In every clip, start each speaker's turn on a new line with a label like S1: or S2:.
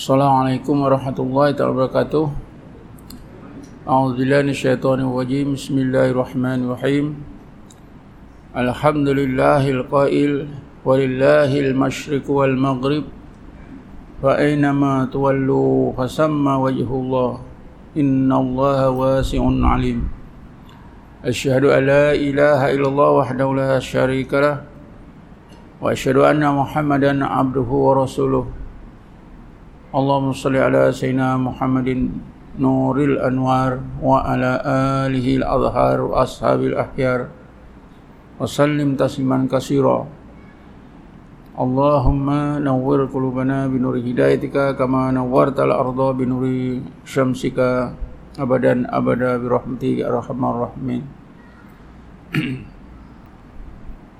S1: Assalamualaikum warahmatullahi wabarakatuh. A'udzubillahi minasyaitonir rajim. Bismillahirrahmanirrahim. Alhamdulillahil qail walillahil masyriq wal maghrib. Fa aynama tuwallu fasamma wajhullah. Innallaha wasi'un 'alim. Asyhadu an la ilaha illallah wahdahu la syarika lah. Wa asyhadu anna Muhammadan 'abduhu wa rasuluhu. اللهم صل على سيدنا محمد نور الأنوار وعلى آله الأظهار وأصحاب الأحيار وسلم تسليما كثيرا اللهم نور قلوبنا بنور هدايتك كما نورت الأرض بنور شمسك أبدا أبدا برحمتك أرحم الراحمين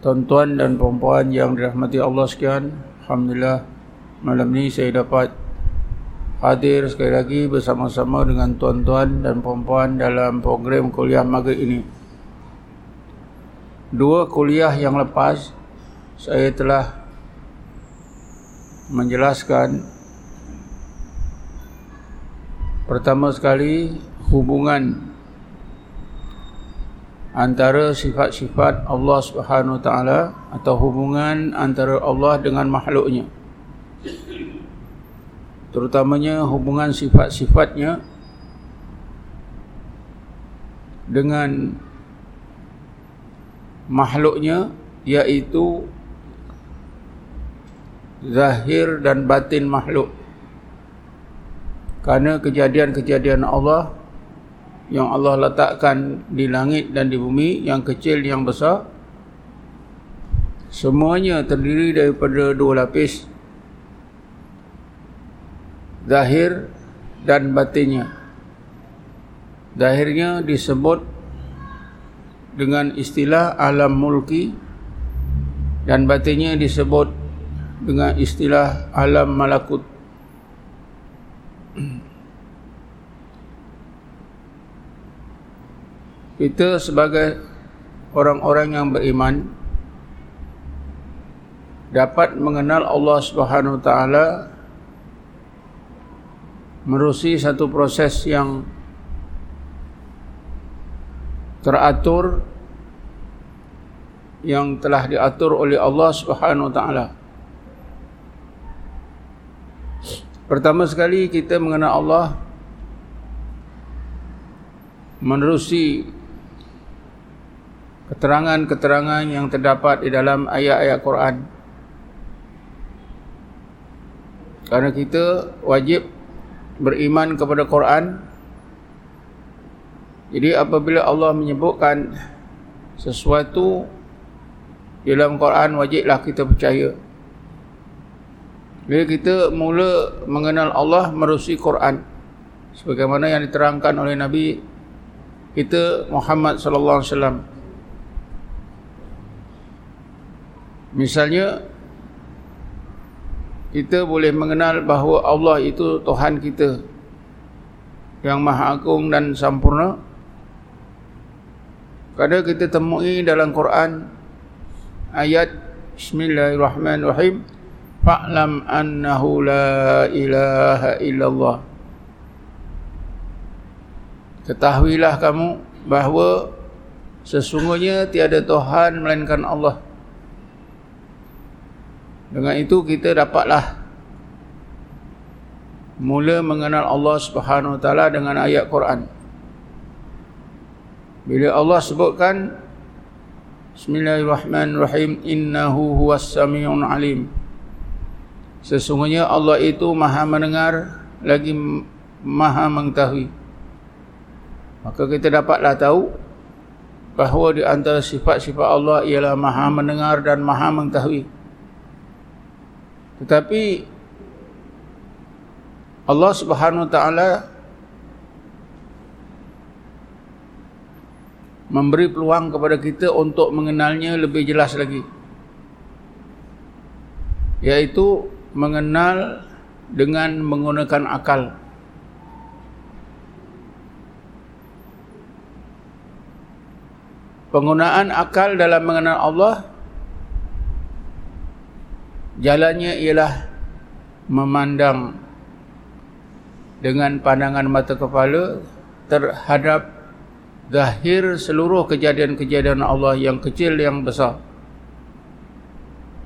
S1: Tuan-tuan dan perempuan yang dirahmati Allah sekian Alhamdulillah Malam ini saya dapat hadir sekali lagi bersama-sama dengan tuan-tuan dan puan-puan dalam program kuliah maghrib ini. Dua kuliah yang lepas saya telah menjelaskan pertama sekali hubungan antara sifat-sifat Allah Subhanahu Wa Taala atau hubungan antara Allah dengan makhluknya terutamanya hubungan sifat-sifatnya dengan makhluknya iaitu zahir dan batin makhluk. Kerana kejadian-kejadian Allah yang Allah letakkan di langit dan di bumi yang kecil yang besar semuanya terdiri daripada dua lapis zahir dan batinnya. Zahirnya disebut dengan istilah alam mulki dan batinnya disebut dengan istilah alam malakut. Kita sebagai orang-orang yang beriman dapat mengenal Allah Subhanahu Wa Taala merusi satu proses yang teratur yang telah diatur oleh Allah Subhanahu wa taala. Pertama sekali kita mengenal Allah menerusi keterangan-keterangan yang terdapat di dalam ayat-ayat Quran. Karena kita wajib beriman kepada Quran. Jadi apabila Allah menyebutkan sesuatu dalam Quran wajiblah kita percaya. Bila kita mula mengenal Allah merusi Quran sebagaimana yang diterangkan oleh Nabi kita Muhammad sallallahu alaihi wasallam. Misalnya kita boleh mengenal bahawa Allah itu Tuhan kita. Yang maha agung dan sempurna kerana kita temui dalam Quran ayat Bismillahirrahmanirrahim. Fa'lam annahu la ilaha illallah. Ketahuilah kamu bahawa sesungguhnya tiada Tuhan melainkan Allah dengan itu kita dapatlah mula mengenal Allah Subhanahu Wa Taala dengan ayat Quran. Bila Allah sebutkan Bismillahirrahmanirrahim innahu huwas samiun alim. Sesungguhnya Allah itu Maha mendengar lagi Maha mengetahui. Maka kita dapatlah tahu bahawa di antara sifat-sifat Allah ialah Maha mendengar dan Maha mengetahui. Tetapi Allah Subhanahu Wa Taala memberi peluang kepada kita untuk mengenalnya lebih jelas lagi. Yaitu mengenal dengan menggunakan akal. Penggunaan akal dalam mengenal Allah jalannya ialah memandang dengan pandangan mata kepala terhadap zahir seluruh kejadian-kejadian Allah yang kecil yang besar.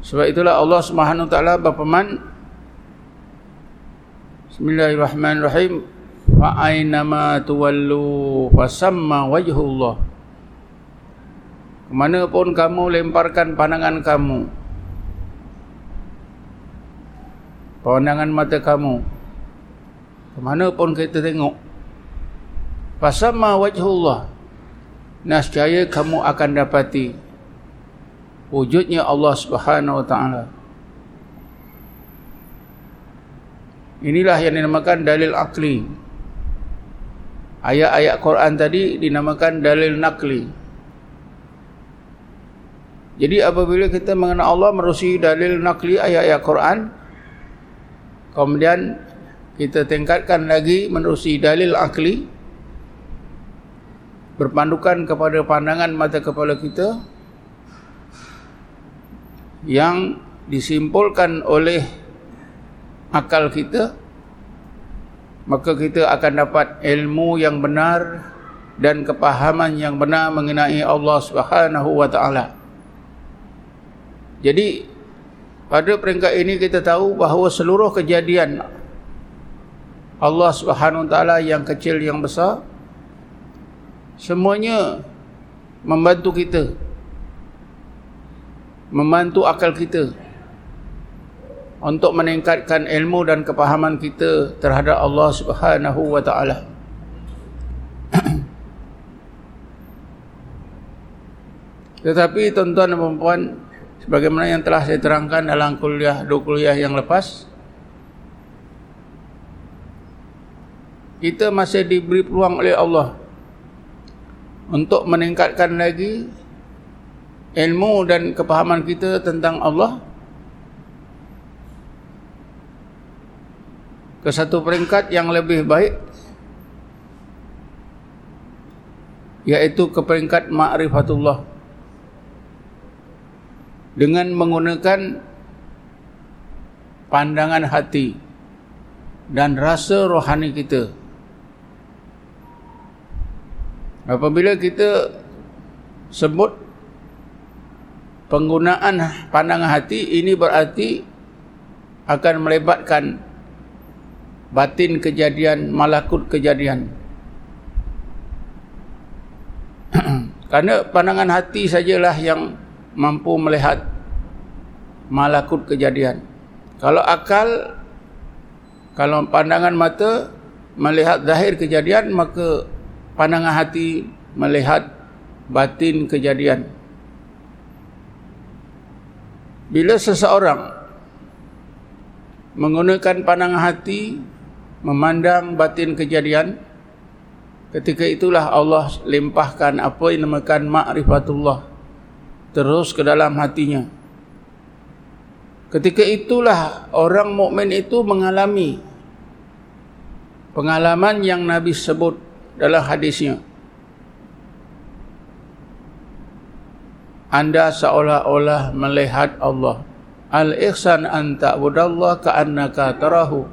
S1: Sebab itulah Allah Subhanahu taala berfirman Bismillahirrahmanirrahim fa aina ma tuwallu fasamma wajhullah Kemana pun kamu lemparkan pandangan kamu pandangan mata kamu kemana pun kita tengok fasamma wajhullah nascaya kamu akan dapati wujudnya Allah Subhanahu wa taala Inilah yang dinamakan dalil akli. Ayat-ayat Quran tadi dinamakan dalil nakli. Jadi apabila kita mengenal Allah merusi dalil nakli ayat-ayat Quran, kemudian kita tingkatkan lagi menerusi dalil akli, berpandukan kepada pandangan mata kepala kita, yang disimpulkan oleh akal kita maka kita akan dapat ilmu yang benar dan kepahaman yang benar mengenai Allah Subhanahu wa taala. Jadi pada peringkat ini kita tahu bahawa seluruh kejadian Allah Subhanahu wa taala yang kecil yang besar semuanya membantu kita membantu akal kita untuk meningkatkan ilmu dan kepahaman kita terhadap Allah Subhanahu wa taala. Tetapi tuan-tuan dan puan sebagaimana yang telah saya terangkan dalam kuliah dua kuliah yang lepas kita masih diberi peluang oleh Allah untuk meningkatkan lagi ilmu dan kepahaman kita tentang Allah ke satu peringkat yang lebih baik yaitu ke peringkat ma'rifatullah dengan menggunakan pandangan hati dan rasa rohani kita apabila kita sebut penggunaan pandangan hati ini berarti akan melibatkan batin kejadian, malakut kejadian. Karena pandangan hati sajalah yang mampu melihat malakut kejadian. Kalau akal, kalau pandangan mata melihat zahir kejadian, maka pandangan hati melihat batin kejadian. Bila seseorang menggunakan pandangan hati memandang batin kejadian ketika itulah Allah limpahkan apa yang dinamakan ma'rifatullah terus ke dalam hatinya. Ketika itulah orang mukmin itu mengalami pengalaman yang Nabi sebut dalam hadisnya. Anda seolah-olah melihat Allah. Al-ihsan an ta'budallah ka'annaka tarahu.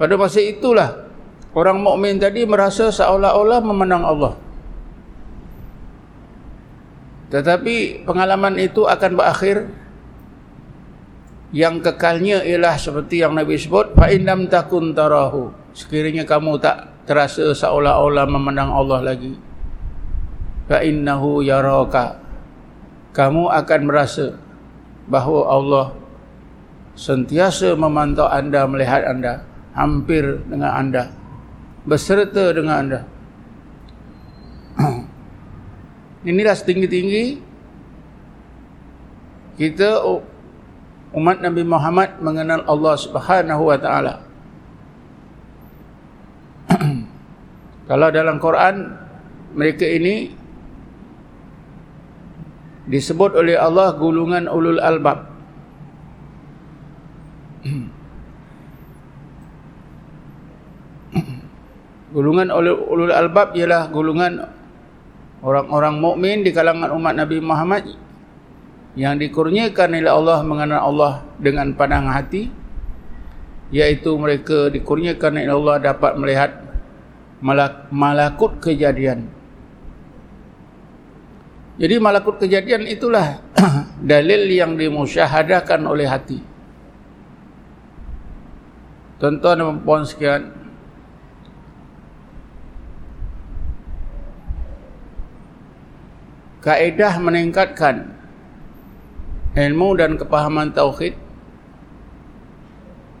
S1: Pada masa itulah orang mukmin tadi merasa seolah-olah memandang Allah. Tetapi pengalaman itu akan berakhir yang kekalnya ialah seperti yang Nabi sebut fa innam takun tarahu. Sekiranya kamu tak terasa seolah-olah memandang Allah lagi. Fa innahu yaraka. Kamu akan merasa bahawa Allah sentiasa memantau anda, melihat anda hampir dengan anda berserta dengan anda inilah setinggi-tinggi kita umat Nabi Muhammad mengenal Allah Subhanahu wa taala. Kalau dalam Quran mereka ini disebut oleh Allah gulungan ulul albab. Gulungan ulul albab ialah gulungan orang-orang mukmin di kalangan umat Nabi Muhammad yang dikurniakan oleh Allah mengenal Allah dengan pandangan hati yaitu mereka dikurniakan oleh Allah dapat melihat malakut kejadian jadi malakut kejadian itulah dalil yang dimusyahadakan oleh hati. Tuan-tuan dan puan sekalian, kaedah meningkatkan ilmu dan kepahaman tauhid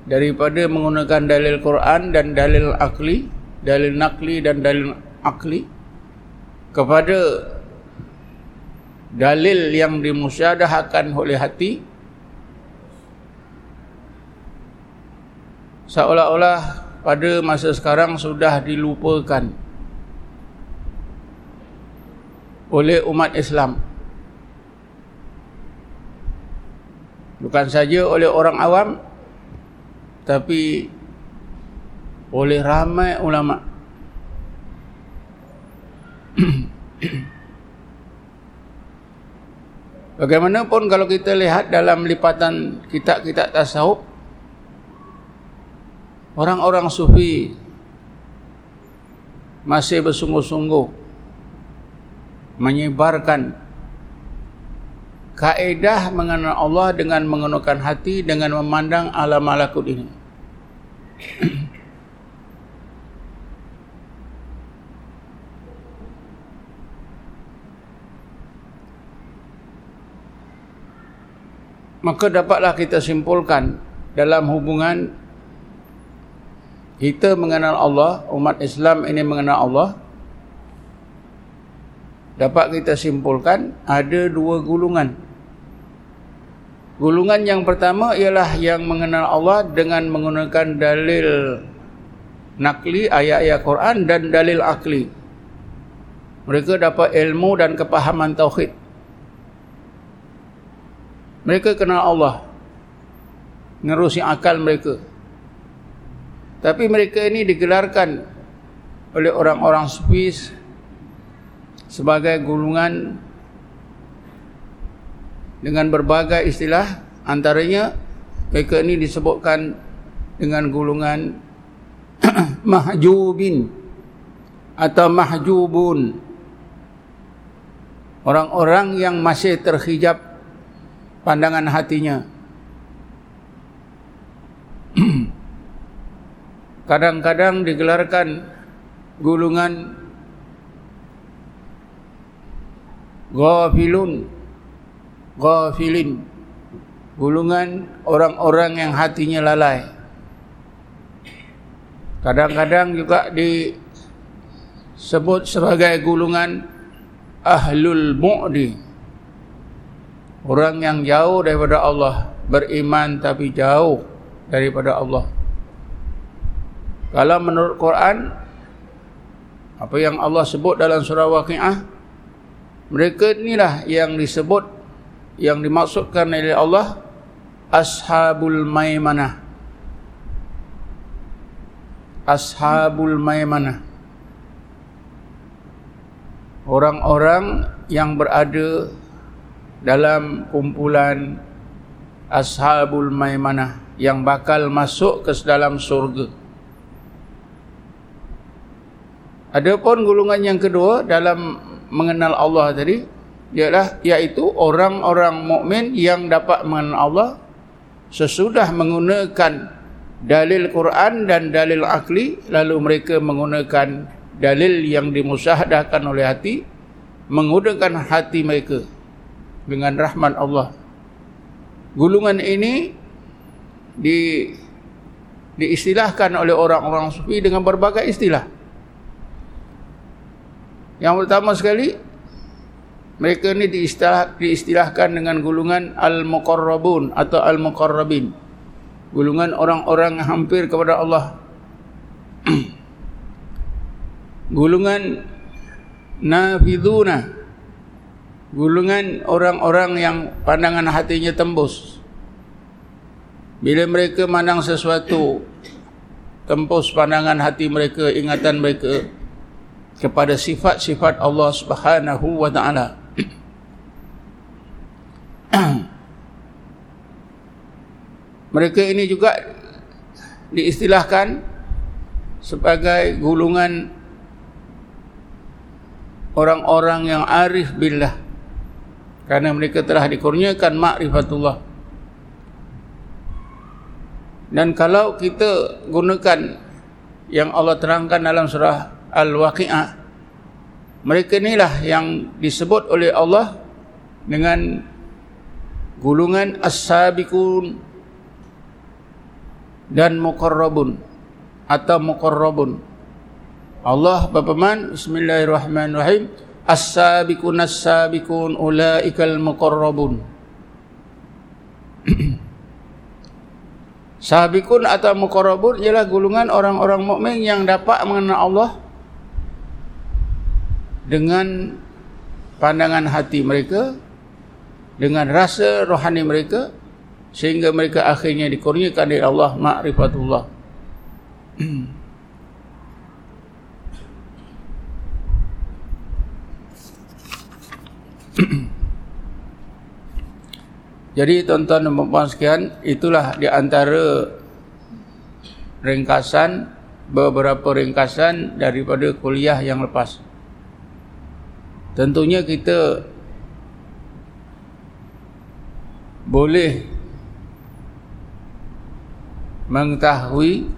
S1: daripada menggunakan dalil Quran dan dalil akli, dalil nakli dan dalil akli kepada dalil yang dimusyadahkan oleh hati. Seolah-olah pada masa sekarang sudah dilupakan oleh umat Islam. Bukan saja oleh orang awam tapi oleh ramai ulama. Bagaimanapun kalau kita lihat dalam lipatan kitab-kitab tasawuf orang-orang sufi masih bersungguh-sungguh menyebarkan kaedah mengenal Allah dengan menggunakan hati dengan memandang alam malakut ini. maka dapatlah kita simpulkan dalam hubungan kita mengenal Allah, umat Islam ini mengenal Allah dapat kita simpulkan ada dua gulungan gulungan yang pertama ialah yang mengenal Allah dengan menggunakan dalil nakli ayat-ayat Quran dan dalil akli mereka dapat ilmu dan kepahaman tauhid mereka kenal Allah. Nerusi akal mereka. Tapi mereka ini digelarkan oleh orang-orang Swiss sebagai gulungan dengan berbagai istilah antaranya mereka ini disebutkan dengan gulungan mahjubin atau mahjubun orang-orang yang masih terhijab pandangan hatinya. Kadang-kadang digelarkan gulungan ghafilun. Ghafilin. Gulungan orang-orang yang hatinya lalai. Kadang-kadang juga disebut sebagai gulungan ahlul mu'di. Orang yang jauh daripada Allah. Beriman tapi jauh daripada Allah. Kalau menurut Quran Apa yang Allah sebut dalam surah Waqi'ah Mereka inilah yang disebut Yang dimaksudkan oleh Allah Ashabul Maimanah Ashabul Maimanah Orang-orang yang berada dalam kumpulan Ashabul Maimanah yang bakal masuk ke dalam surga. Adapun golongan yang kedua dalam mengenal Allah tadi ialah iaitu orang-orang mukmin yang dapat mengenal Allah sesudah menggunakan dalil Quran dan dalil akli lalu mereka menggunakan dalil yang dimusyahadahkan oleh hati menggunakan hati mereka dengan rahmat Allah. Gulungan ini di diistilahkan oleh orang-orang sufi dengan berbagai istilah. Yang pertama sekali mereka ini diistilah, diistilahkan dengan gulungan al-muqarrabun atau al-muqarrabin. Gulungan orang-orang hampir kepada Allah. gulungan nafiduna gulungan orang-orang yang pandangan hatinya tembus bila mereka mandang sesuatu tembus pandangan hati mereka ingatan mereka kepada sifat-sifat Allah Subhanahu wa taala. Mereka ini juga diistilahkan sebagai gulungan orang-orang yang arif billah. Karena mereka telah dikurniakan makrifatullah dan kalau kita gunakan yang Allah terangkan dalam surah Al-Waqi'ah. Mereka inilah yang disebut oleh Allah dengan gulungan as-sabiqun dan muqarrabun atau muqarrabun. Allah berfirman Bismillahirrahmanirrahim. As-sabiqun as-sabiqun ulaikal muqarrabun. Sabiqun atau muqarrabun ialah gulungan orang-orang mukmin yang dapat mengenal Allah dengan pandangan hati mereka dengan rasa rohani mereka sehingga mereka akhirnya dikurniakan oleh Allah ma'rifatullah Jadi tuan-tuan dan puan sekian, itulah di antara ringkasan beberapa ringkasan daripada kuliah yang lepas. Tentunya kita boleh mengetahui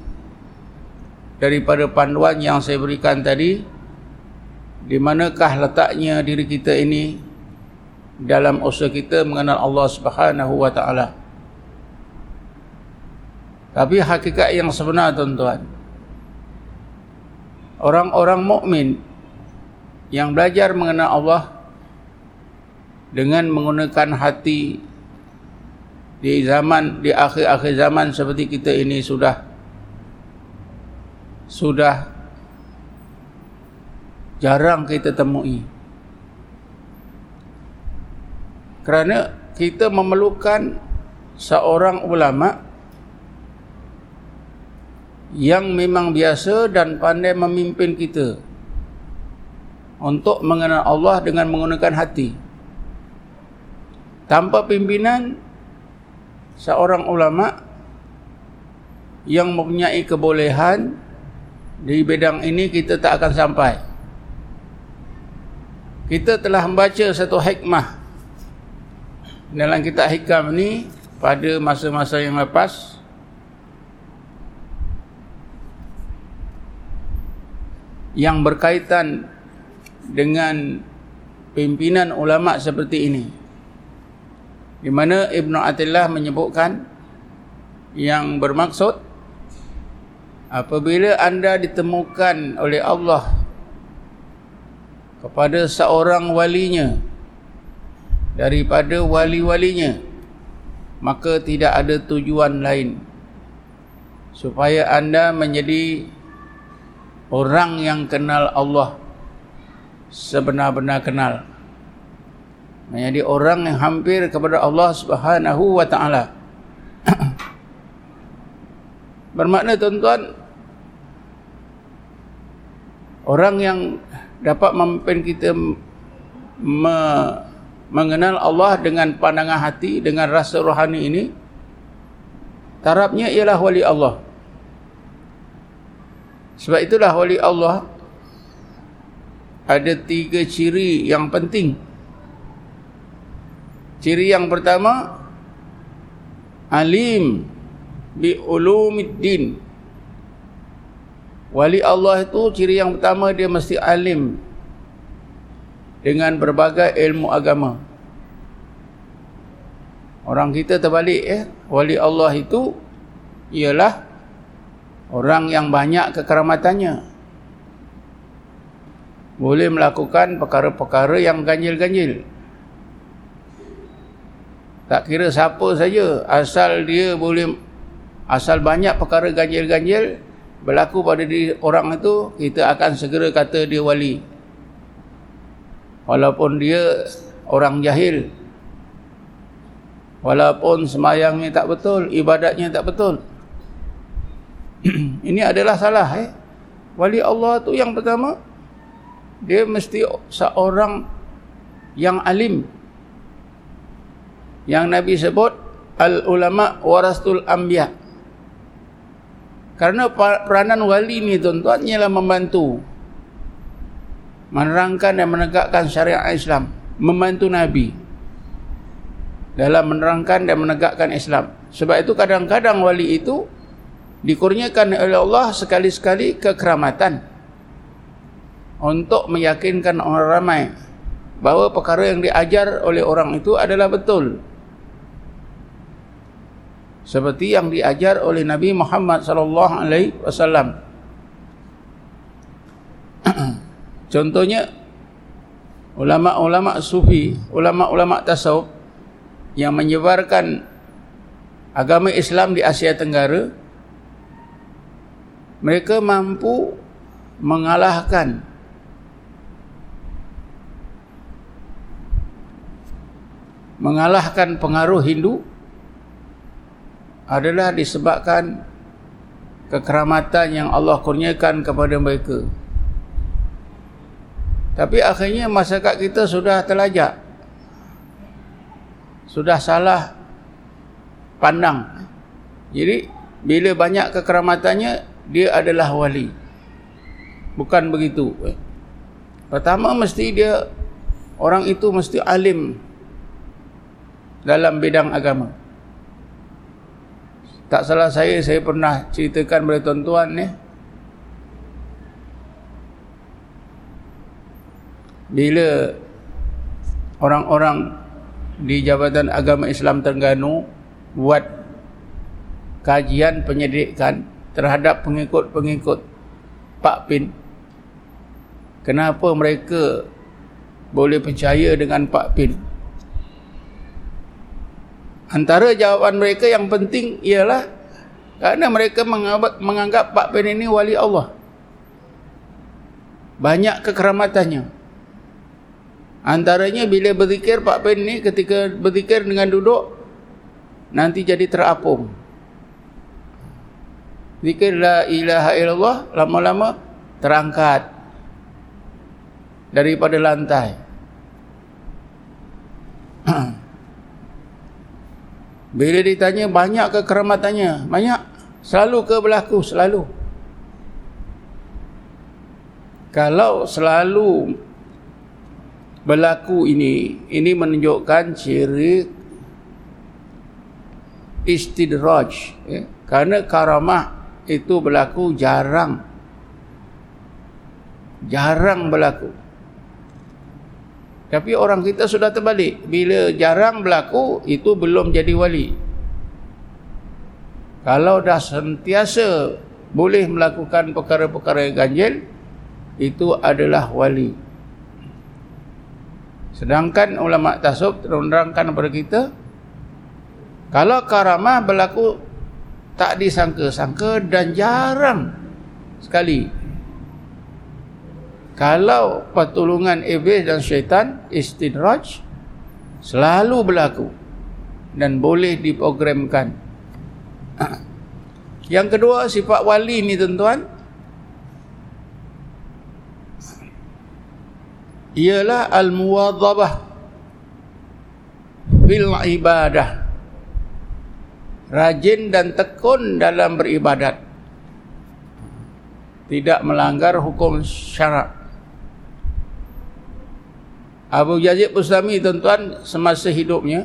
S1: daripada panduan yang saya berikan tadi di manakah letaknya diri kita ini dalam usaha kita mengenal Allah Subhanahu wa taala. Tapi hakikat yang sebenar tuan-tuan. Orang-orang mukmin yang belajar mengenal Allah dengan menggunakan hati di zaman di akhir-akhir zaman seperti kita ini sudah sudah jarang kita temui. kerana kita memerlukan seorang ulama yang memang biasa dan pandai memimpin kita untuk mengenal Allah dengan menggunakan hati. Tanpa pimpinan seorang ulama yang mempunyai kebolehan di bidang ini kita tak akan sampai. Kita telah membaca satu hikmah dalam kitab hikam ni pada masa-masa yang lepas. Yang berkaitan dengan pimpinan ulama seperti ini. Di mana Ibnu Atillah menyebutkan yang bermaksud apabila anda ditemukan oleh Allah kepada seorang walinya daripada wali-walinya maka tidak ada tujuan lain supaya anda menjadi orang yang kenal Allah sebenar-benar kenal. Menjadi orang yang hampir kepada Allah Subhanahu wa taala. Bermakna tuan-tuan orang yang dapat memimpin kita me mengenal Allah dengan pandangan hati dengan rasa rohani ini tarafnya ialah wali Allah. Sebab itulah wali Allah ada tiga ciri yang penting ciri yang pertama alim bi ulumiddin wali Allah itu ciri yang pertama dia mesti alim dengan berbagai ilmu agama. Orang kita terbalik ya, wali Allah itu ialah orang yang banyak kekeramatannya. Boleh melakukan perkara-perkara yang ganjil-ganjil. Tak kira siapa saja, asal dia boleh asal banyak perkara ganjil-ganjil berlaku pada diri orang itu, kita akan segera kata dia wali. Walaupun dia orang jahil. Walaupun semayangnya tak betul ibadatnya tak betul. Ini adalah salah eh. Wali Allah tu yang pertama dia mesti seorang yang alim. Yang Nabi sebut al ulama warastul anbiya. Karena peranan wali ni tuan-tuan ialah membantu. Menerangkan dan menegakkan syariat Islam, membantu Nabi. Dalam menerangkan dan menegakkan Islam. Sebab itu kadang-kadang wali itu dikurniakan oleh Allah sekali-sekali kekeramatan untuk meyakinkan orang ramai bahawa perkara yang diajar oleh orang itu adalah betul seperti yang diajar oleh Nabi Muhammad sallallahu alaihi wasallam. Contohnya ulama-ulama sufi, ulama-ulama tasawuf yang menyebarkan agama Islam di Asia Tenggara mereka mampu mengalahkan mengalahkan pengaruh Hindu adalah disebabkan kekeramatan yang Allah kurniakan kepada mereka. Tapi akhirnya masyarakat kita sudah terlajak. Sudah salah pandang. Jadi bila banyak kekeramatannya dia adalah wali. Bukan begitu. Pertama mesti dia orang itu mesti alim dalam bidang agama. Tak salah saya, saya pernah ceritakan kepada tuan-tuan ni. Bila orang-orang di Jabatan Agama Islam Terengganu buat kajian penyelidikan terhadap pengikut-pengikut Pak Pin. Kenapa mereka boleh percaya dengan Pak Pin? Antara jawapan mereka yang penting ialah kerana mereka menganggap Pak Pen ini wali Allah. Banyak kekeramatannya. Antaranya bila berzikir Pak Pen ini ketika berzikir dengan duduk nanti jadi terapung. Zikir la ilaha illallah lama-lama terangkat daripada lantai. Bila ditanya banyak ke keramatannya? Banyak. Selalu ke berlaku? Selalu. Kalau selalu berlaku ini, ini menunjukkan ciri istidraj. Ya. Kerana karamah itu berlaku jarang. Jarang berlaku. Tapi orang kita sudah terbalik. Bila jarang berlaku, itu belum jadi wali. Kalau dah sentiasa boleh melakukan perkara-perkara yang ganjil, itu adalah wali. Sedangkan ulama tasawuf terangkan kepada kita, kalau karamah berlaku tak disangka-sangka dan jarang sekali kalau pertolongan iblis dan syaitan istidraj selalu berlaku dan boleh diprogramkan. Yang kedua sifat wali ni tuan-tuan. Ialah al-muwadhabah fil ibadah. Rajin dan tekun dalam beribadat. Tidak melanggar hukum syarak Abu Yazid Bustami tuan-tuan semasa hidupnya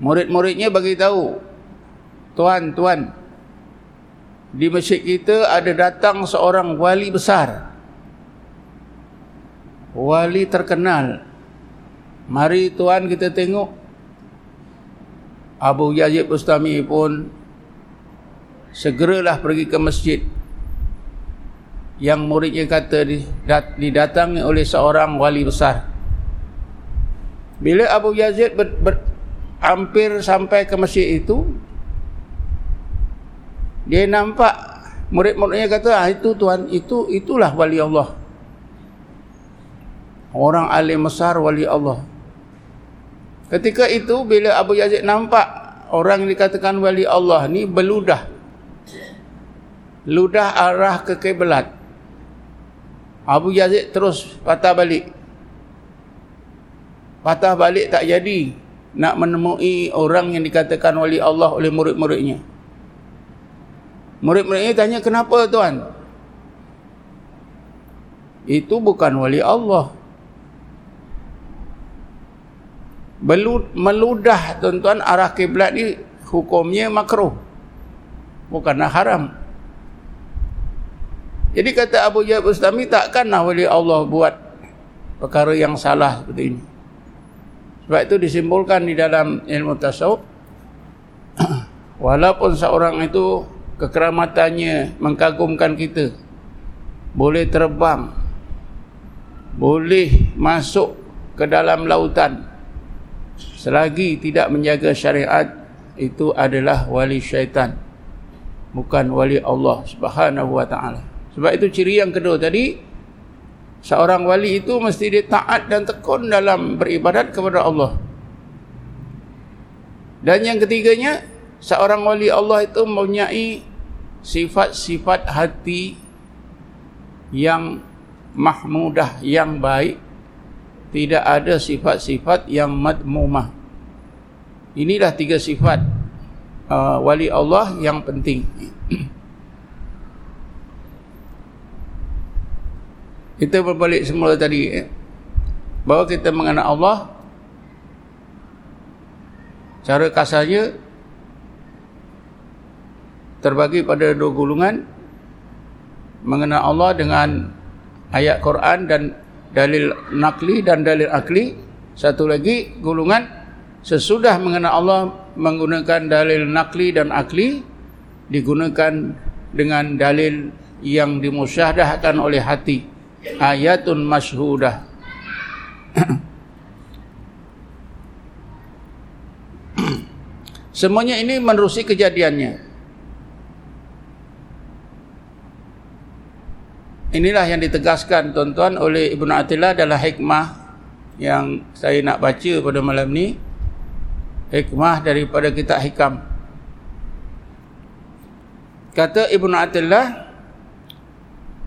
S1: murid-muridnya bagi tahu tuan-tuan di masjid kita ada datang seorang wali besar. Wali terkenal. Mari tuan kita tengok. Abu Yazid Bustami pun segeralah pergi ke masjid yang muridnya kata didatangi oleh seorang wali besar. Bila Abu Yazid ber, ber, hampir sampai ke masjid itu, dia nampak murid-muridnya kata, ah, itu tuan, itu itulah wali Allah. Orang alim besar wali Allah. Ketika itu bila Abu Yazid nampak orang yang dikatakan wali Allah ni beludah. Ludah arah ke kiblat. Abu Yazid terus patah balik. Patah balik tak jadi nak menemui orang yang dikatakan wali Allah oleh murid-muridnya. Murid-muridnya tanya, kenapa tuan? Itu bukan wali Allah. Meludah tuan-tuan arah kiblat ni hukumnya makruh. Bukanlah haram. Jadi kata Abu Jahab Ustami, takkanlah wali Allah buat perkara yang salah seperti ini. Sebab itu disimpulkan di dalam ilmu tasawuf. Walaupun seorang itu kekeramatannya mengkagumkan kita boleh terbang boleh masuk ke dalam lautan selagi tidak menjaga syariat itu adalah wali syaitan bukan wali Allah Subhanahu wa taala sebab itu ciri yang kedua tadi seorang wali itu mesti dia taat dan tekun dalam beribadat kepada Allah. Dan yang ketiganya seorang wali Allah itu mempunyai sifat-sifat hati yang mahmudah yang baik. Tidak ada sifat-sifat yang madmumah. Inilah tiga sifat uh, wali Allah yang penting kita berbalik semula tadi eh, bahawa kita mengenal Allah cara kasarnya terbagi pada dua golongan mengenal Allah dengan ayat Quran dan dalil nakli dan dalil akli. Satu lagi golongan sesudah mengenal Allah menggunakan dalil nakli dan akli digunakan dengan dalil yang dimusyahadahkan oleh hati ayatun masyhudah semuanya ini menerusi kejadiannya Inilah yang ditegaskan tuan-tuan oleh Ibn Attillah adalah hikmah yang saya nak baca pada malam ni. Hikmah daripada kitab hikam. Kata Ibn Attillah,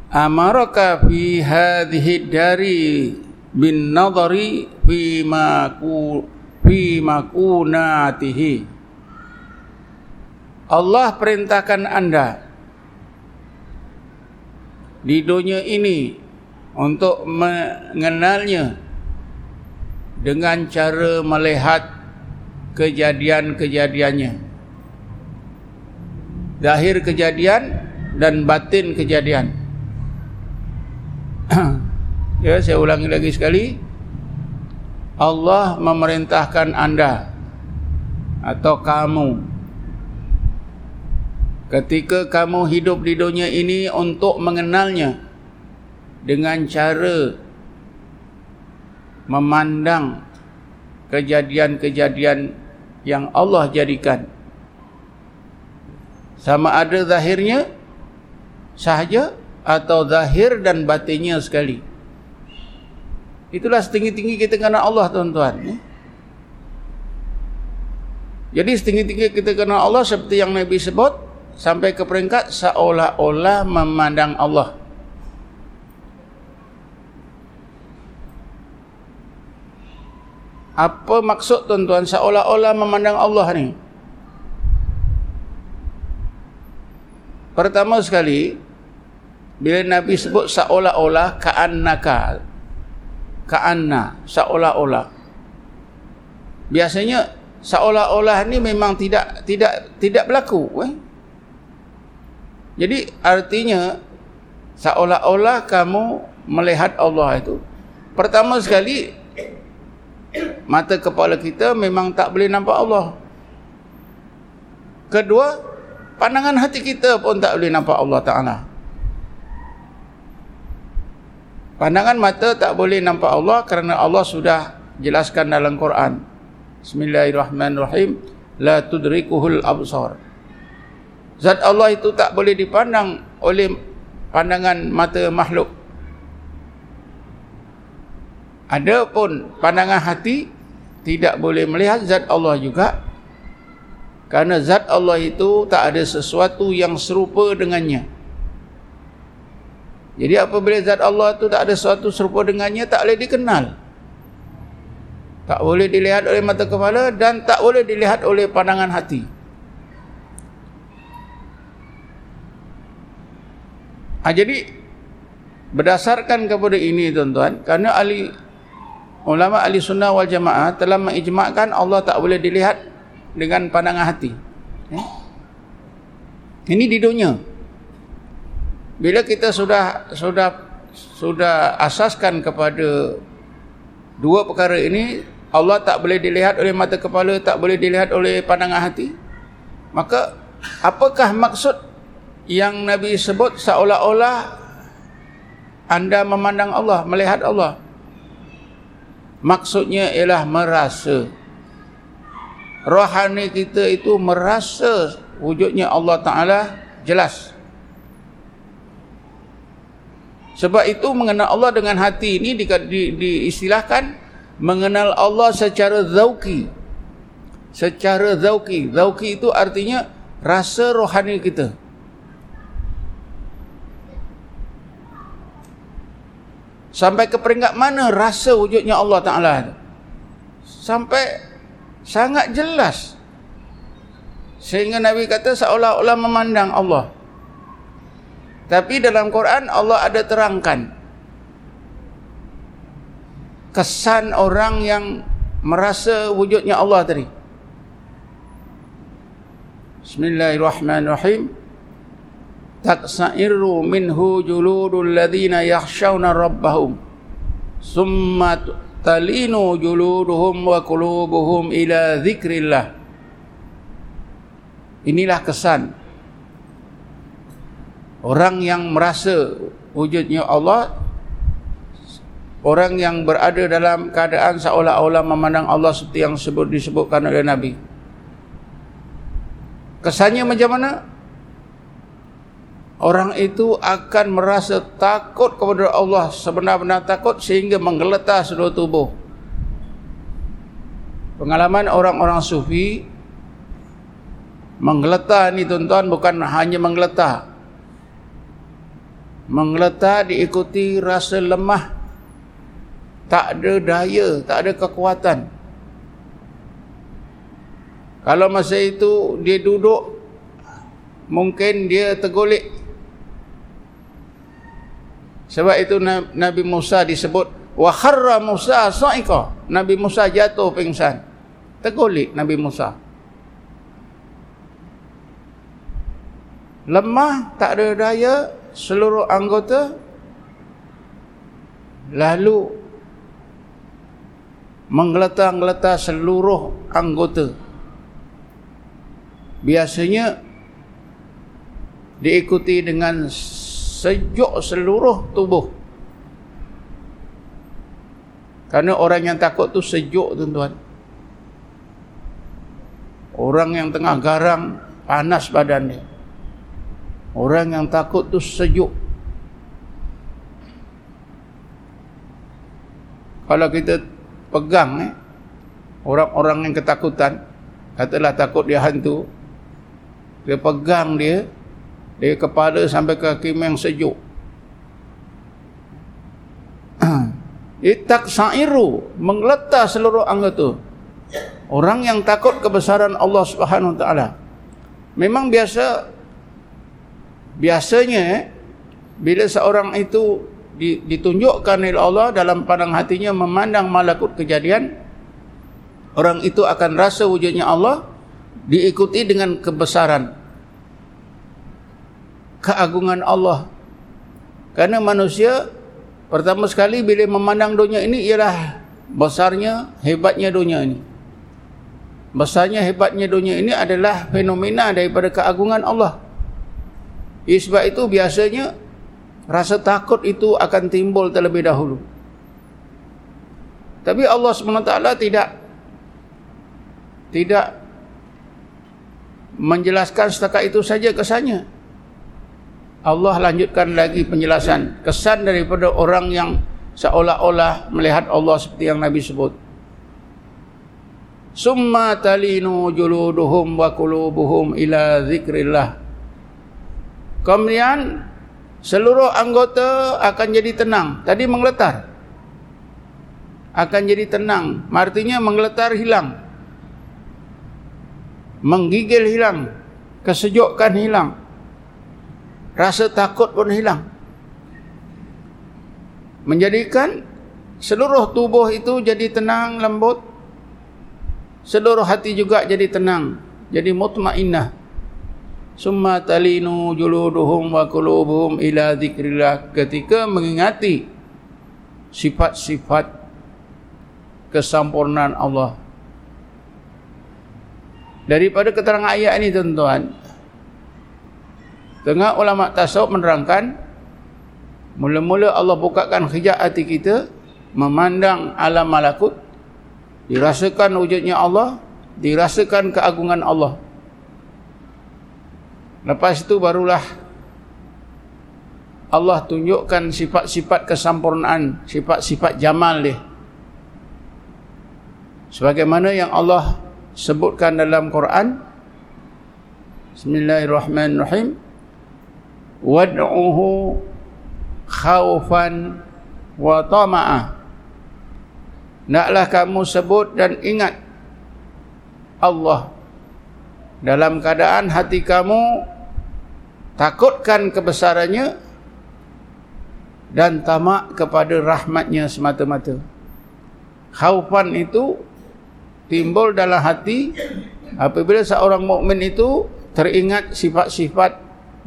S1: Amaraka fi hadhihi dari bin nadari fi maku fi makunatihi. Allah perintahkan anda di dunia ini untuk mengenalnya dengan cara melihat kejadian-kejadiannya zahir kejadian dan batin kejadian ya saya ulangi lagi sekali. Allah memerintahkan anda atau kamu ketika kamu hidup di dunia ini untuk mengenalnya dengan cara memandang kejadian-kejadian yang Allah jadikan. Sama ada zahirnya sahaja atau zahir dan batinnya sekali itulah setinggi-tinggi kita kenal Allah tuan-tuan jadi setinggi-tinggi kita kenal Allah seperti yang Nabi sebut sampai ke peringkat seolah-olah memandang Allah. Apa maksud tuan-tuan seolah-olah memandang Allah ni? Pertama sekali bila Nabi sebut seolah-olah ka'annaka ka'anna seolah-olah biasanya seolah-olah ni memang tidak tidak tidak berlaku eh? Jadi artinya seolah-olah kamu melihat Allah itu pertama sekali mata kepala kita memang tak boleh nampak Allah. Kedua, pandangan hati kita pun tak boleh nampak Allah Taala. Pandangan mata tak boleh nampak Allah kerana Allah sudah jelaskan dalam Quran. Bismillahirrahmanirrahim. La tudrikuhul absar. Zat Allah itu tak boleh dipandang oleh pandangan mata makhluk. Adapun pandangan hati tidak boleh melihat zat Allah juga kerana zat Allah itu tak ada sesuatu yang serupa dengannya. Jadi apabila zat Allah itu tak ada sesuatu serupa dengannya tak boleh dikenal. Tak boleh dilihat oleh mata kepala dan tak boleh dilihat oleh pandangan hati. Ha, jadi berdasarkan kepada ini tuan-tuan, kerana ahli ulama ahli sunnah wal jamaah telah mengijmakkan Allah tak boleh dilihat dengan pandangan hati. Eh? Ini di dunia. Bila kita sudah sudah sudah asaskan kepada dua perkara ini, Allah tak boleh dilihat oleh mata kepala, tak boleh dilihat oleh pandangan hati. Maka apakah maksud yang Nabi sebut seolah-olah anda memandang Allah, melihat Allah? Maksudnya ialah merasa. Rohani kita itu merasa wujudnya Allah Ta'ala jelas. Sebab itu mengenal Allah dengan hati ini di, di, diistilahkan mengenal Allah secara zauki. Secara zauki. Zauki itu artinya rasa rohani kita. Sampai ke peringkat mana rasa wujudnya Allah Ta'ala Sampai sangat jelas. Sehingga Nabi kata seolah-olah memandang Allah. Tapi dalam Quran Allah ada terangkan kesan orang yang merasa wujudnya Allah tadi. Bismillahirrahmanirrahim. Taksairu minhu juludul ladhina yakhshawna rabbahum. Summa talinu juluduhum wa kulubuhum ila zikrillah. Inilah kesan orang yang merasa wujudnya Allah orang yang berada dalam keadaan seolah-olah memandang Allah seperti yang sebut disebutkan oleh Nabi. Kesannya macam mana? Orang itu akan merasa takut kepada Allah sebenar-benar takut sehingga menggeletar seluruh tubuh. Pengalaman orang-orang sufi menggeletar ni tuan-tuan bukan hanya menggeletar menggeletar diikuti rasa lemah. Tak ada daya tak ada kekuatan. Kalau masa itu dia duduk mungkin dia tergolek. Sebab itu Nabi Musa disebut wa kharra Musa sa'iqa. Nabi Musa jatuh pingsan. Tergolek Nabi Musa. Lemah tak ada daya seluruh anggota lalu menggeletar-geletar seluruh anggota. Biasanya diikuti dengan sejuk seluruh tubuh. Kerana orang yang takut tu sejuk tuan-tuan. Orang yang tengah garang panas badan dia Orang yang takut tu sejuk. Kalau kita pegang eh, orang-orang yang ketakutan, katalah takut dia hantu, dia pegang dia, dia kepala sampai kaki yang sejuk. Itak sa'iru, menggeletar seluruh anggota. Orang yang takut kebesaran Allah Subhanahu Wa Taala. Memang biasa biasanya eh, bila seorang itu ditunjukkan oleh Allah dalam pandang hatinya memandang malakut kejadian orang itu akan rasa wujudnya Allah diikuti dengan kebesaran keagungan Allah. Karena manusia pertama sekali bila memandang dunia ini ialah besarnya hebatnya dunia ini. Besarnya hebatnya dunia ini adalah fenomena daripada keagungan Allah Sebab itu biasanya rasa takut itu akan timbul terlebih dahulu. Tapi Allah SWT tidak tidak menjelaskan setakat itu saja kesannya. Allah lanjutkan lagi penjelasan kesan daripada orang yang seolah-olah melihat Allah seperti yang Nabi sebut. Summa talinu juluduhum wa qulubuhum ila zikrillah. Kemudian seluruh anggota akan jadi tenang. Tadi menggeletar. Akan jadi tenang. Artinya menggeletar hilang. Menggigil hilang. Kesejukan hilang. Rasa takut pun hilang. menjadikan seluruh tubuh itu jadi tenang lembut seluruh hati juga jadi tenang jadi mutmainnah summa talinu juluduhum wa qulubuhum ila dzikrillah ketika mengingati sifat-sifat kesempurnaan Allah. Daripada keterangan ayat ini tuan-tuan tengah ulama tasawuf menerangkan mula-mula Allah bukakan hijab hati kita memandang alam malakut dirasakan wujudnya Allah dirasakan keagungan Allah lepas itu barulah Allah tunjukkan sifat-sifat kesempurnaan sifat-sifat jamal dia. Sebagaimana yang Allah sebutkan dalam Quran Bismillahirrahmanirrahim wad'uhu khawfan wa tama'a. Naklah kamu sebut dan ingat Allah. Dalam keadaan hati kamu takutkan kebesarannya dan tamak kepada rahmatnya semata-mata. Khaufan itu timbul dalam hati apabila seorang mukmin itu teringat sifat-sifat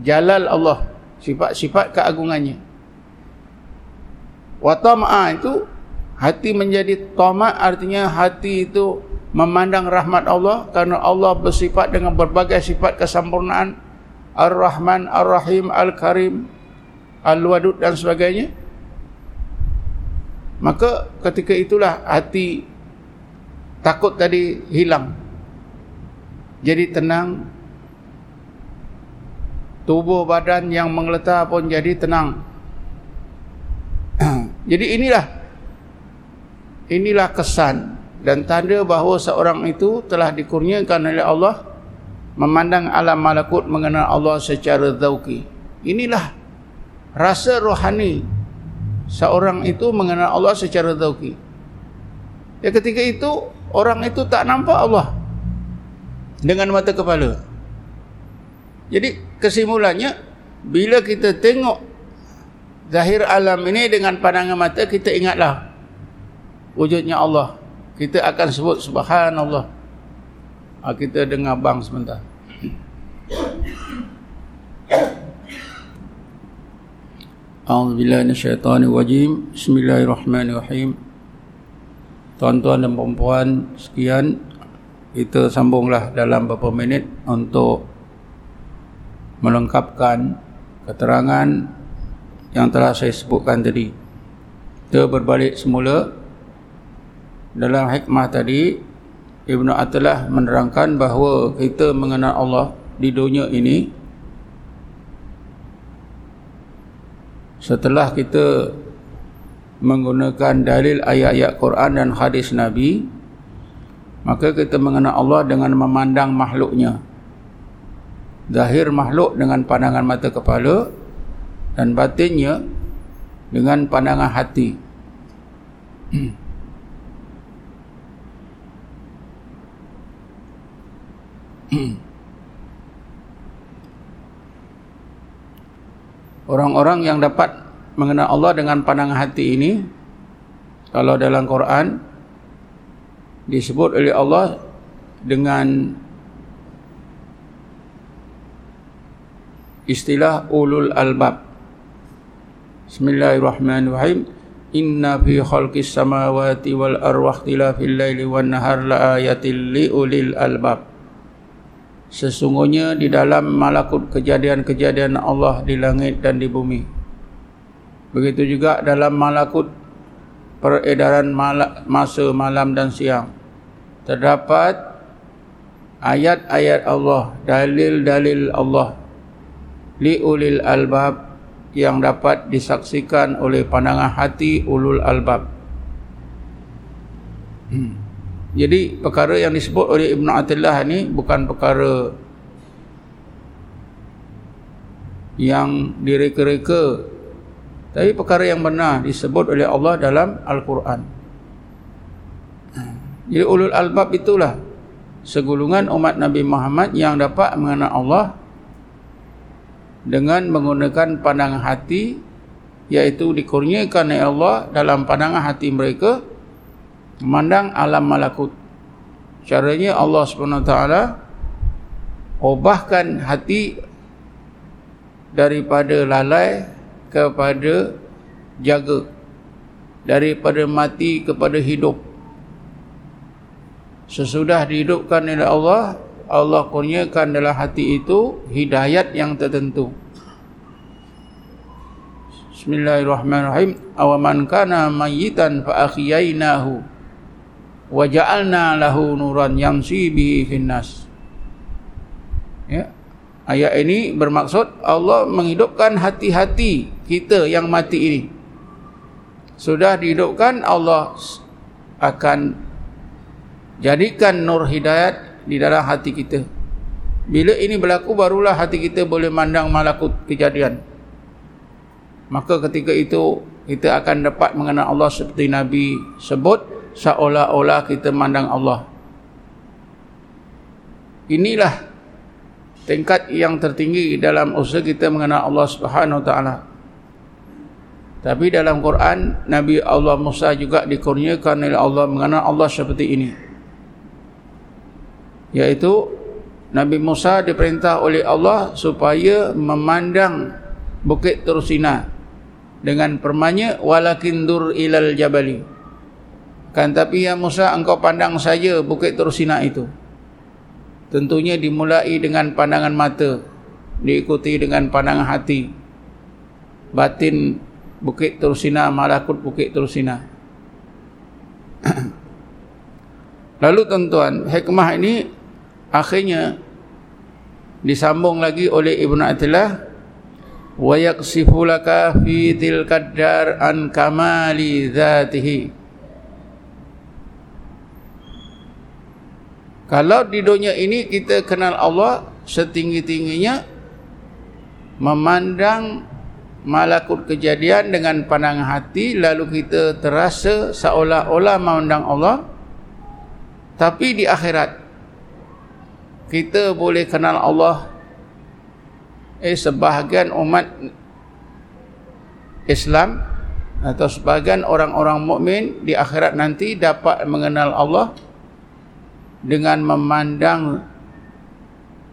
S1: jalal Allah, sifat-sifat keagungannya. Wa tam'a itu hati menjadi tamak artinya hati itu memandang rahmat Allah karena Allah bersifat dengan berbagai sifat kesempurnaan Ar-Rahman, Ar-Rahim, Al-Karim, Al-Wadud dan sebagainya. Maka ketika itulah hati takut tadi hilang. Jadi tenang. Tubuh badan yang menggeletar pun jadi tenang. jadi inilah inilah kesan dan tanda bahawa seorang itu telah dikurniakan oleh Allah memandang alam malakut mengenal Allah secara zauki. Inilah rasa rohani seorang itu mengenal Allah secara zauki. Ya ketika itu orang itu tak nampak Allah dengan mata kepala. Jadi kesimpulannya bila kita tengok zahir alam ini dengan pandangan mata kita ingatlah wujudnya Allah. Kita akan sebut subhanallah. Ah, kita dengar bang sebentar. A'udzubillahiminasyaitanirrajim. Bismillahirrahmanirrahim. Tuan-tuan dan puan-puan sekian kita sambunglah dalam beberapa minit untuk melengkapkan keterangan yang telah saya sebutkan tadi. Kita berbalik semula dalam hikmah tadi Ibnu Athaillah menerangkan bahawa kita mengenal Allah di dunia ini setelah kita menggunakan dalil ayat-ayat Quran dan hadis Nabi maka kita mengenal Allah dengan memandang makhluknya. Zahir makhluk dengan pandangan mata kepala dan batinnya dengan pandangan hati Orang-orang yang dapat mengenal Allah dengan pandangan hati ini kalau dalam Quran disebut oleh Allah dengan istilah ulul albab. Bismillahirrahmanirrahim. Inna fi khalqis samawati wal arwah fil laili wan nahar la ayatil li ulil albab Sesungguhnya di dalam malakut kejadian-kejadian Allah di langit dan di bumi. Begitu juga dalam malakut peredaran masa malam dan siang. Terdapat ayat-ayat Allah, dalil-dalil Allah li ulil albab yang dapat disaksikan oleh pandangan hati ulul albab. Hmm. Jadi perkara yang disebut oleh Ibn Atillah ni bukan perkara yang direka-reka tapi perkara yang benar disebut oleh Allah dalam Al-Quran. Jadi ulul albab itulah segulungan umat Nabi Muhammad yang dapat mengenal Allah dengan menggunakan pandangan hati yaitu dikurniakan oleh Allah dalam pandangan hati mereka memandang alam malakut. Caranya Allah SWT ubahkan hati daripada lalai kepada jaga daripada mati kepada hidup. Sesudah dihidupkan oleh Allah Allah kurniakan dalam hati itu hidayat yang tertentu. Bismillahirrahmanirrahim. Awaman kana mayyitan fa akhyainahu wa ja'alna lahu nuran yamshi bihi finnas. Ya. Ayat ini bermaksud Allah menghidupkan hati-hati kita yang mati ini. Sudah dihidupkan Allah akan jadikan nur hidayat di dalam hati kita. Bila ini berlaku barulah hati kita boleh mandang malakut kejadian. Maka ketika itu kita akan dapat mengenal Allah seperti Nabi sebut seolah-olah kita mandang Allah. Inilah tingkat yang tertinggi dalam usaha kita mengenal Allah Subhanahu Taala. Tapi dalam Quran Nabi Allah Musa juga dikurniakan oleh Allah mengenal Allah seperti ini. Yaitu Nabi Musa diperintah oleh Allah supaya memandang bukit Tursina dengan permanya walakin dur ilal jabali kan tapi ya Musa engkau pandang saja bukit Tursina itu. Tentunya dimulai dengan pandangan mata diikuti dengan pandangan hati. Batin bukit Tursina malakut bukit Tursina lalu tuan-tuan hikmah ini akhirnya disambung lagi oleh Ibnu Athilah wa yaksifu laka fi tilkad dar an kamali dzatihi kalau di dunia ini kita kenal Allah setinggi-tingginya memandang malakut kejadian dengan pandangan hati lalu kita terasa seolah-olah memandang Allah. Tapi di akhirat kita boleh kenal Allah eh sebahagian umat Islam atau sebahagian orang-orang mukmin di akhirat nanti dapat mengenal Allah dengan memandang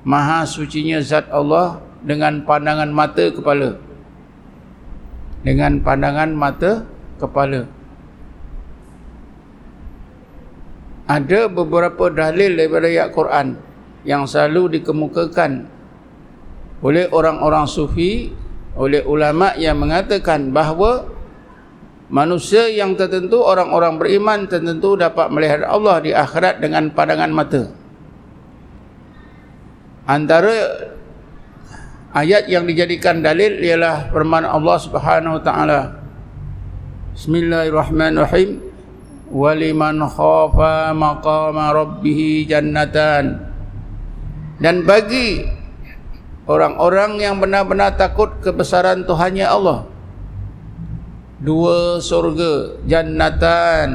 S1: maha sucinya zat Allah dengan pandangan mata kepala. Dengan pandangan mata kepala. Ada beberapa dalil daripada ayat Quran yang selalu dikemukakan oleh orang-orang sufi oleh ulama yang mengatakan bahawa manusia yang tertentu orang-orang beriman tertentu dapat melihat Allah di akhirat dengan pandangan mata. Antara ayat yang dijadikan dalil ialah firman Allah Subhanahu wa taala. Bismillahirrahmanirrahim. Waliman khafa maqama rabbih jannatan. Dan bagi orang-orang yang benar-benar takut kebesaran Tuhannya Allah dua surga jannatan.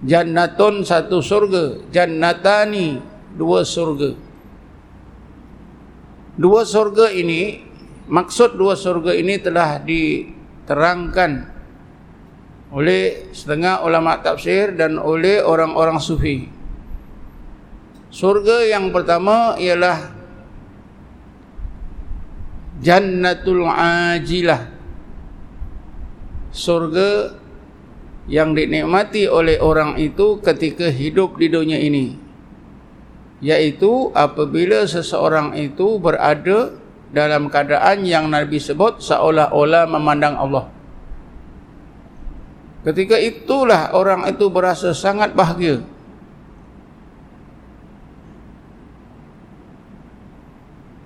S1: Jannatun satu surga jannatani dua surga. Dua surga ini maksud dua surga ini telah diterangkan oleh setengah ulama tafsir dan oleh orang-orang sufi. Surga yang pertama ialah Jannatul Ajilah. Surga yang dinikmati oleh orang itu ketika hidup di dunia ini. Yaitu apabila seseorang itu berada dalam keadaan yang Nabi sebut seolah-olah memandang Allah. Ketika itulah orang itu berasa sangat bahagia.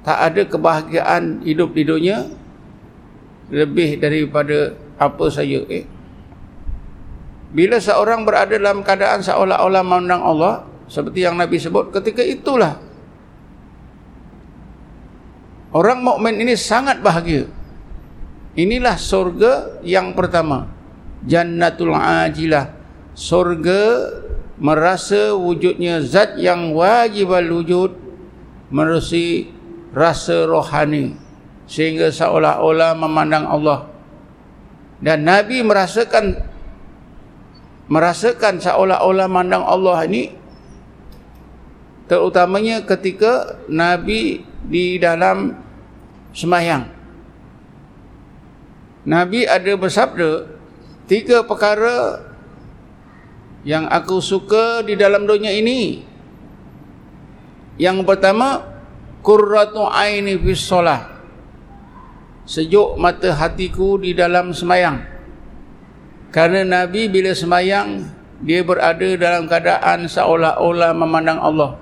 S1: Tak ada kebahagiaan hidup di dunia lebih daripada apa saya eh? Bila seorang berada dalam keadaan seolah-olah memandang Allah seperti yang Nabi sebut ketika itulah orang mukmin ini sangat bahagia. Inilah surga yang pertama. Jannatul ajilah. Surga merasa wujudnya zat yang wajib wujud merusi rasa rohani sehingga seolah-olah memandang Allah. Dan Nabi merasakan merasakan seolah-olah memandang Allah ini terutamanya ketika Nabi di dalam semayang. Nabi ada bersabda tiga perkara yang aku suka di dalam dunia ini. Yang pertama qurratu aini fi solah. Sejuk mata hatiku di dalam semayang. Kerana Nabi bila semayang dia berada dalam keadaan seolah-olah memandang Allah.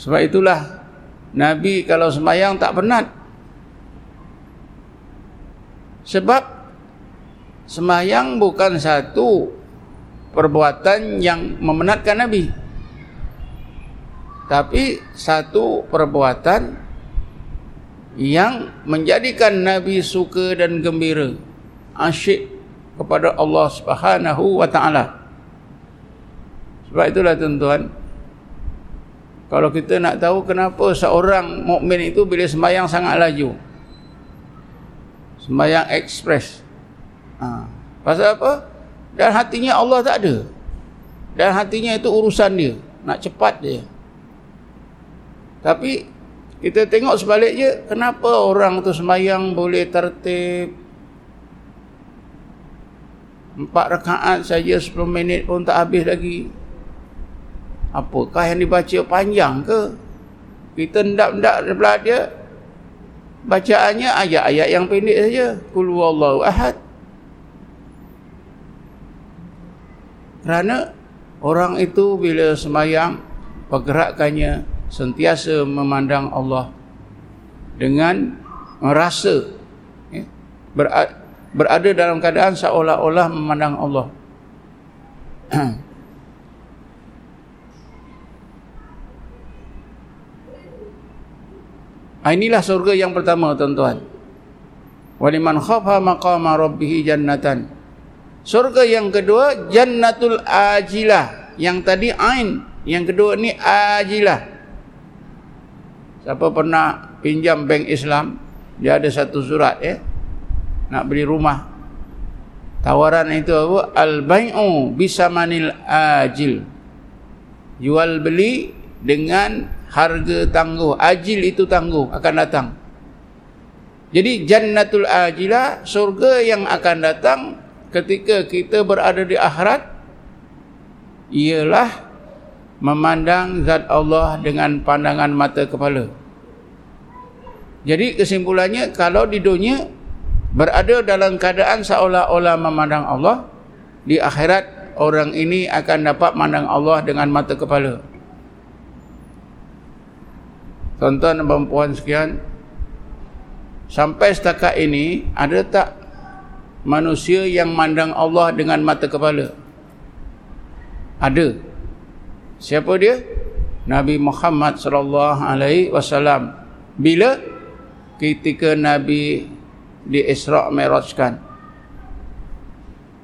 S1: Sebab itulah Nabi kalau semayang tak penat. Sebab semayang bukan satu perbuatan yang memenatkan Nabi tapi satu perbuatan yang menjadikan Nabi suka dan gembira asyik kepada Allah Subhanahu wa taala. Sebab itulah tuan-tuan kalau kita nak tahu kenapa seorang mukmin itu bila sembahyang sangat laju. Sembahyang ekspres. Ha. Pasal apa? Dan hatinya Allah tak ada. Dan hatinya itu urusan dia. Nak cepat dia. Tapi kita tengok sebaliknya, kenapa orang tu semayang boleh tertib? Empat rakaat saja 10 minit pun tak habis lagi. Apakah yang dibaca panjang ke? Kita ndak-ndak sebelah dia. Bacaannya ayat-ayat yang pendek saja. Kul wallahu ahad. Kerana orang itu bila semayang, pergerakannya sentiasa memandang Allah dengan merasa ya, berada dalam keadaan seolah-olah memandang Allah. Inilah surga yang pertama tuan-tuan. Waliman khafa maqama rabbih jannatan. Surga yang kedua jannatul ajilah. Yang tadi ain, yang kedua ni ajilah. Siapa pernah pinjam bank Islam, dia ada satu surat ya. Nak beli rumah. Tawaran itu apa? Al-bai'u bisamanil ajil. Jual beli dengan harga tangguh. Ajil itu tangguh akan datang. Jadi jannatul ajilah surga yang akan datang ketika kita berada di akhirat ialah memandang zat Allah dengan pandangan mata kepala. Jadi kesimpulannya kalau di dunia berada dalam keadaan seolah-olah memandang Allah, di akhirat orang ini akan dapat memandang Allah dengan mata kepala. Tuan-tuan dan puan sekian, sampai setakat ini ada tak manusia yang memandang Allah dengan mata kepala? Ada. Siapa dia? Nabi Muhammad sallallahu alaihi wasallam. Bila ketika Nabi di Isra' Mi'rajkan.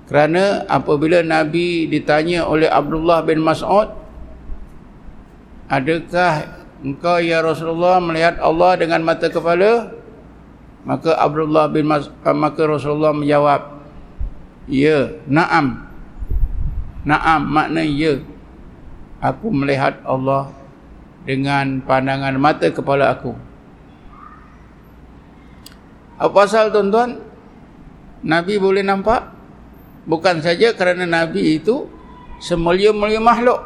S1: Kerana apabila Nabi ditanya oleh Abdullah bin Mas'ud, adakah engkau ya Rasulullah melihat Allah dengan mata kepala? Maka Abdullah bin Mas maka Rasulullah menjawab, "Ya, na'am." Na'am makna ya aku melihat Allah dengan pandangan mata kepala aku. Apa pasal tuan-tuan? Nabi boleh nampak? Bukan saja kerana Nabi itu semulia-mulia makhluk.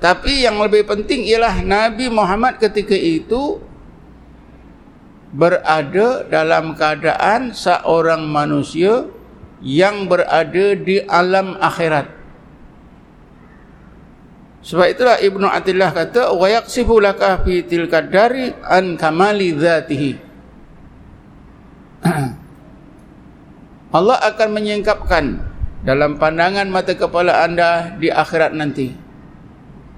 S1: Tapi yang lebih penting ialah Nabi Muhammad ketika itu berada dalam keadaan seorang manusia yang berada di alam akhirat. Sebab itulah Ibnu Atillah kata wa yaqsifu laka fi tilka dari an kamali dzatihi. Allah akan menyingkapkan dalam pandangan mata kepala anda di akhirat nanti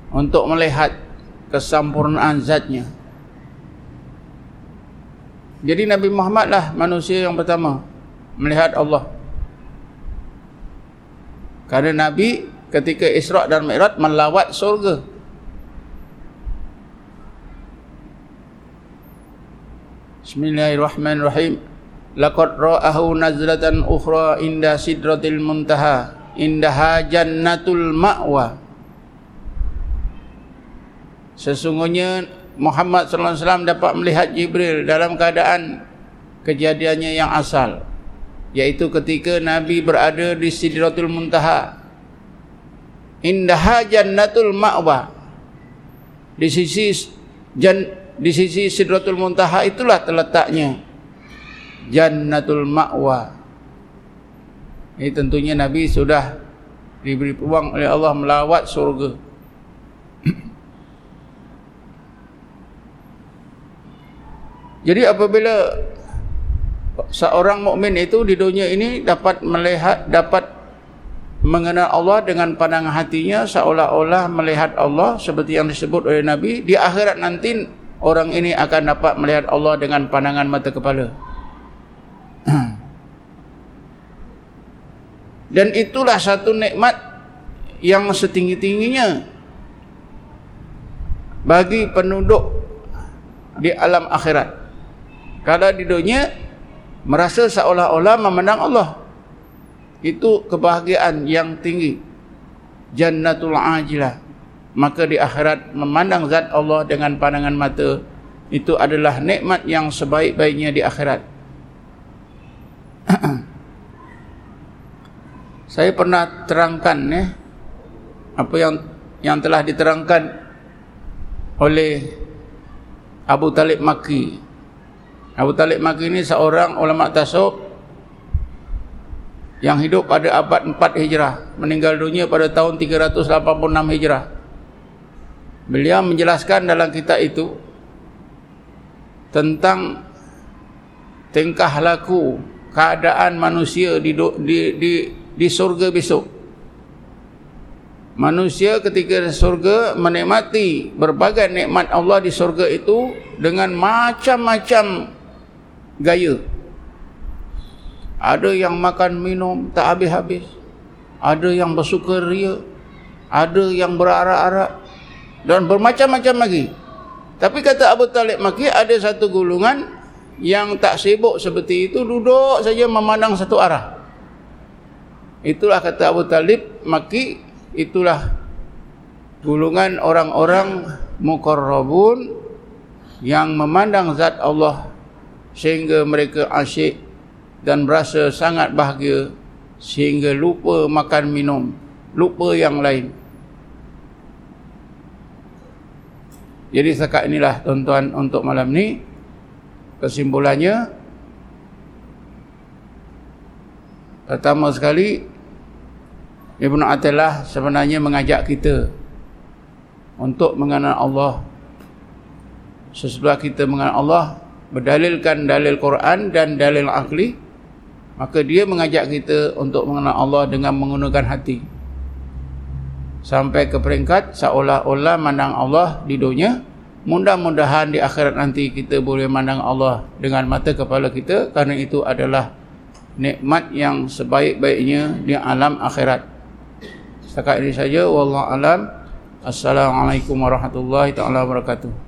S1: untuk melihat kesempurnaan zatnya. Jadi Nabi Muhammad lah manusia yang pertama melihat Allah. Karena Nabi ketika Isra' dan Mi'raj melawat surga. Bismillahirrahmanirrahim. Laqad ra'ahu nazlatan ukhra inda sidratil muntaha indaha jannatul ma'wa. Sesungguhnya Muhammad sallallahu alaihi wasallam dapat melihat Jibril dalam keadaan kejadiannya yang asal yaitu ketika Nabi berada di Sidratul Muntaha indaha jannatul ma'wa di sisi jan, di sisi Sidratul Muntaha itulah terletaknya. Jannatul ma'wa ini tentunya Nabi sudah diberi peluang oleh Allah melawat surga jadi apabila seorang mukmin itu di dunia ini dapat melihat dapat mengenal Allah dengan pandangan hatinya seolah-olah melihat Allah seperti yang disebut oleh Nabi di akhirat nanti orang ini akan dapat melihat Allah dengan pandangan mata kepala. Dan itulah satu nikmat yang setinggi-tingginya bagi penduduk di alam akhirat. Kalau di dunia merasa seolah-olah memandang Allah itu kebahagiaan yang tinggi. Jannatul ajilah. Maka di akhirat memandang zat Allah dengan pandangan mata itu adalah nikmat yang sebaik-baiknya di akhirat. Saya pernah terangkan ya apa yang yang telah diterangkan oleh Abu Talib Maki. Abu Talib Maki ini seorang ulama tasawuf yang hidup pada abad 4 Hijrah, meninggal dunia pada tahun 386 Hijrah. Beliau menjelaskan dalam kitab itu tentang tingkah laku keadaan manusia di di di, di surga besok. Manusia ketika di surga menikmati berbagai nikmat Allah di surga itu dengan macam-macam gaya ada yang makan minum tak habis-habis. Ada yang bersukaria ada yang berarak-arak. Dan bermacam-macam lagi. Tapi kata Abu Talib Maki ada satu gulungan yang tak sibuk seperti itu duduk saja memandang satu arah. Itulah kata Abu Talib Maki itulah gulungan orang-orang mukarrabun yang memandang zat Allah sehingga mereka asyik dan berasa sangat bahagia sehingga lupa makan minum lupa yang lain. Jadi sekat inilah tuan-tuan untuk malam ni kesimpulannya pertama sekali Ibn Atillah sebenarnya mengajak kita untuk mengenal Allah. Sesudah kita mengenal Allah berdalilkan dalil Quran dan dalil akli maka dia mengajak kita untuk mengenal Allah dengan menggunakan hati. Sampai ke peringkat seolah-olah mandang Allah di dunia mudah-mudahan di akhirat nanti kita boleh mandang Allah dengan mata kepala kita. Kerana itu adalah nikmat yang sebaik-baiknya di alam akhirat. Setakat ini saja wallahu alam. Assalamualaikum warahmatullahi taala wabarakatuh